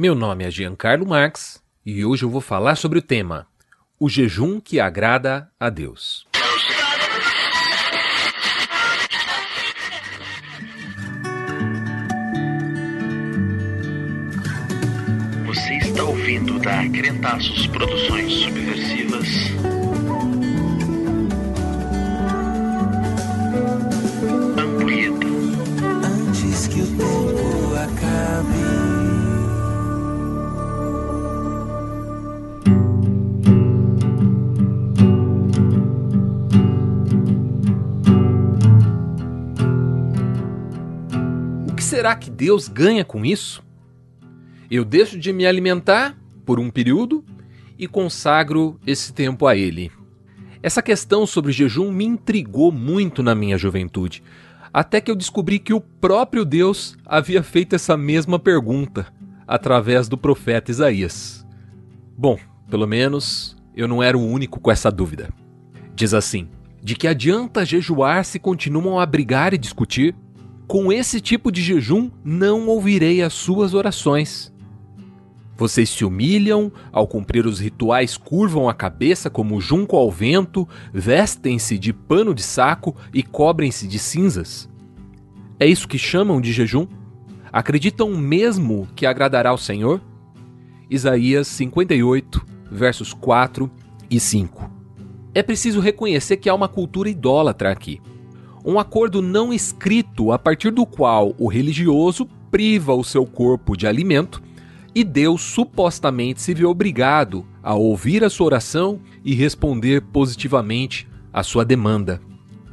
Meu nome é Giancarlo Marx e hoje eu vou falar sobre o tema O jejum que agrada a Deus. Você está ouvindo da Crentaços Produções Subversivas. Que será que Deus ganha com isso? Eu deixo de me alimentar por um período e consagro esse tempo a Ele. Essa questão sobre jejum me intrigou muito na minha juventude, até que eu descobri que o próprio Deus havia feito essa mesma pergunta através do profeta Isaías. Bom, pelo menos eu não era o único com essa dúvida. Diz assim: De que adianta jejuar se continuam a brigar e discutir? Com esse tipo de jejum não ouvirei as suas orações. Vocês se humilham, ao cumprir os rituais curvam a cabeça como junco ao vento, vestem-se de pano de saco e cobrem-se de cinzas. É isso que chamam de jejum? Acreditam mesmo que agradará ao Senhor? Isaías 58, versos 4 e 5. É preciso reconhecer que há uma cultura idólatra aqui. Um acordo não escrito a partir do qual o religioso priva o seu corpo de alimento e Deus supostamente se vê obrigado a ouvir a sua oração e responder positivamente à sua demanda.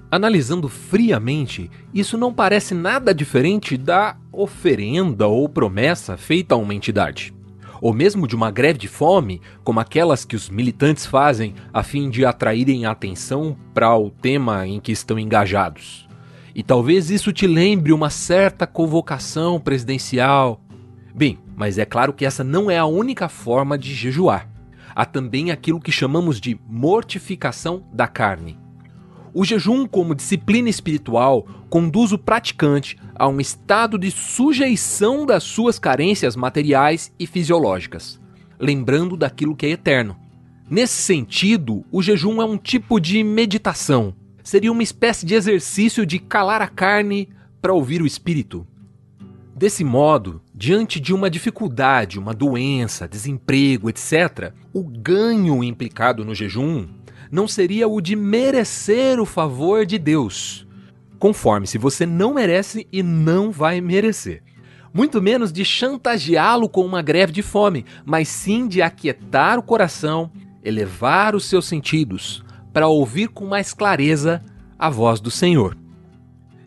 Analisando friamente, isso não parece nada diferente da oferenda ou promessa feita a uma entidade. Ou mesmo de uma greve de fome, como aquelas que os militantes fazem a fim de atraírem a atenção para o tema em que estão engajados. E talvez isso te lembre uma certa convocação presidencial. Bem, mas é claro que essa não é a única forma de jejuar. Há também aquilo que chamamos de mortificação da carne. O jejum, como disciplina espiritual, conduz o praticante a um estado de sujeição das suas carências materiais e fisiológicas, lembrando daquilo que é eterno. Nesse sentido, o jejum é um tipo de meditação. Seria uma espécie de exercício de calar a carne para ouvir o espírito. Desse modo, diante de uma dificuldade, uma doença, desemprego, etc., o ganho implicado no jejum não seria o de merecer o favor de Deus. Conforme-se, você não merece e não vai merecer. Muito menos de chantageá-lo com uma greve de fome, mas sim de aquietar o coração, elevar os seus sentidos, para ouvir com mais clareza a voz do Senhor.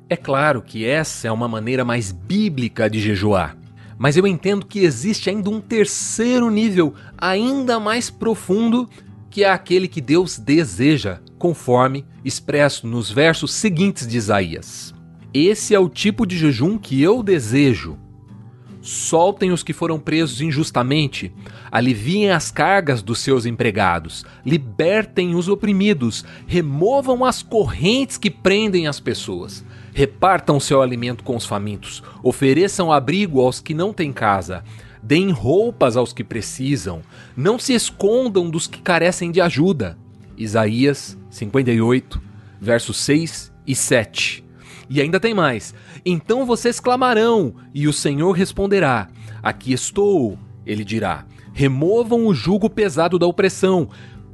É claro que essa é uma maneira mais bíblica de jejuar, mas eu entendo que existe ainda um terceiro nível, ainda mais profundo, que é aquele que Deus deseja, conforme expresso nos versos seguintes de Isaías. Esse é o tipo de jejum que eu desejo. Soltem os que foram presos injustamente, aliviem as cargas dos seus empregados, libertem os oprimidos, removam as correntes que prendem as pessoas, repartam seu alimento com os famintos, ofereçam abrigo aos que não têm casa, deem roupas aos que precisam, não se escondam dos que carecem de ajuda. Isaías 58, versos 6 e 7. E ainda tem mais. Então vocês clamarão, e o Senhor responderá: Aqui estou. Ele dirá: Removam o jugo pesado da opressão.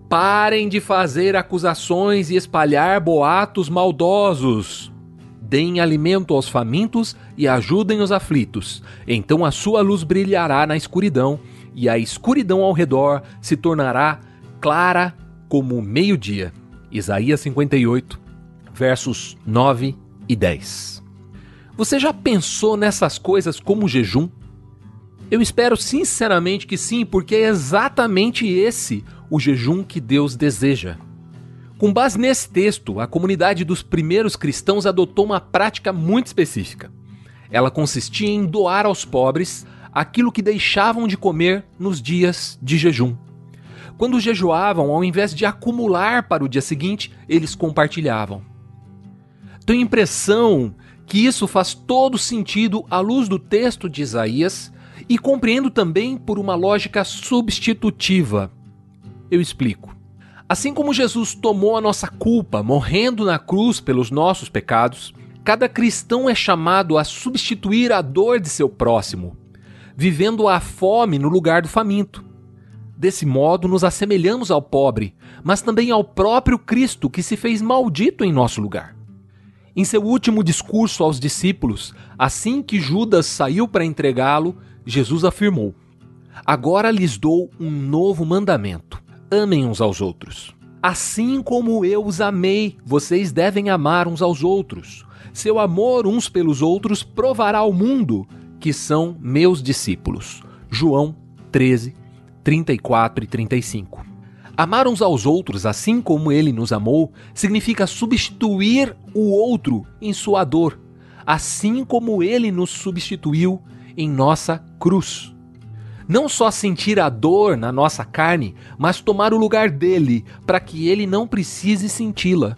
Parem de fazer acusações e espalhar boatos maldosos. Deem alimento aos famintos e ajudem os aflitos. Então a sua luz brilhará na escuridão, e a escuridão ao redor se tornará clara como o meio-dia. Isaías 58, versos 9 e 10. Você já pensou nessas coisas como jejum? Eu espero sinceramente que sim, porque é exatamente esse o jejum que Deus deseja. Com base nesse texto, a comunidade dos primeiros cristãos adotou uma prática muito específica. Ela consistia em doar aos pobres aquilo que deixavam de comer nos dias de jejum. Quando jejuavam, ao invés de acumular para o dia seguinte, eles compartilhavam. Tenho a impressão que isso faz todo sentido à luz do texto de Isaías E compreendo também por uma lógica substitutiva. Eu explico. Assim como Jesus tomou a nossa culpa morrendo na cruz pelos nossos pecados, cada cristão é chamado a substituir a dor de seu próximo, vivendo a fome no lugar do faminto. Desse modo, nos assemelhamos ao pobre, mas também ao próprio Cristo que se fez maldito em nosso lugar. Em seu último discurso aos discípulos, assim que Judas saiu para entregá-lo, Jesus afirmou: Agora lhes dou um novo mandamento: amem uns aos outros. Assim como eu os amei, vocês devem amar uns aos outros. Seu amor uns pelos outros provará ao mundo que são meus discípulos. João 13, 34 e 35. Amar uns aos outros assim como ele nos amou significa substituir o outro em sua dor, assim como ele nos substituiu em nossa cruz. Não só sentir a dor na nossa carne, mas tomar o lugar dele para que ele não precise senti-la.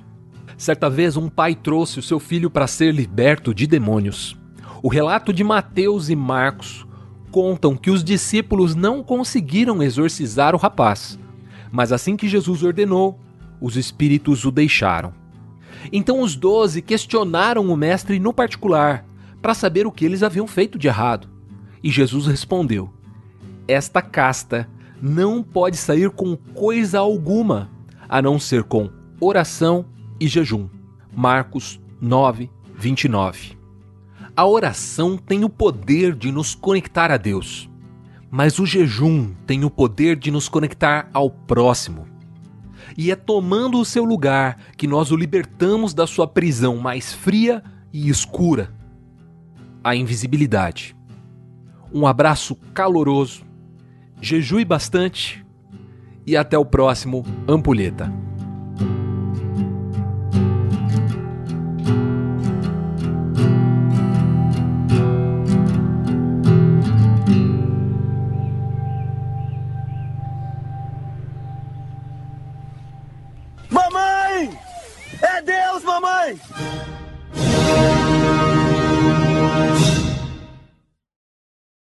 Certa vez, um pai trouxe o seu filho para ser liberto de demônios. O relato de Mateus e Marcos contam que os discípulos não conseguiram exorcizar o rapaz, mas assim que Jesus ordenou, os espíritos o deixaram. Então os doze questionaram o mestre no particular para saber o que eles haviam feito de errado. E Jesus respondeu: Esta casta não pode sair com coisa alguma, a não ser com oração e jejum. Marcos 9, 29. A oração tem o poder de nos conectar a Deus, mas o jejum tem o poder de nos conectar ao próximo. E é tomando o seu lugar que nós o libertamos da sua prisão mais fria e escura a invisibilidade. Um abraço caloroso, jejue bastante e até o próximo Ampulheta. Mamãe! É Deus, mamãe!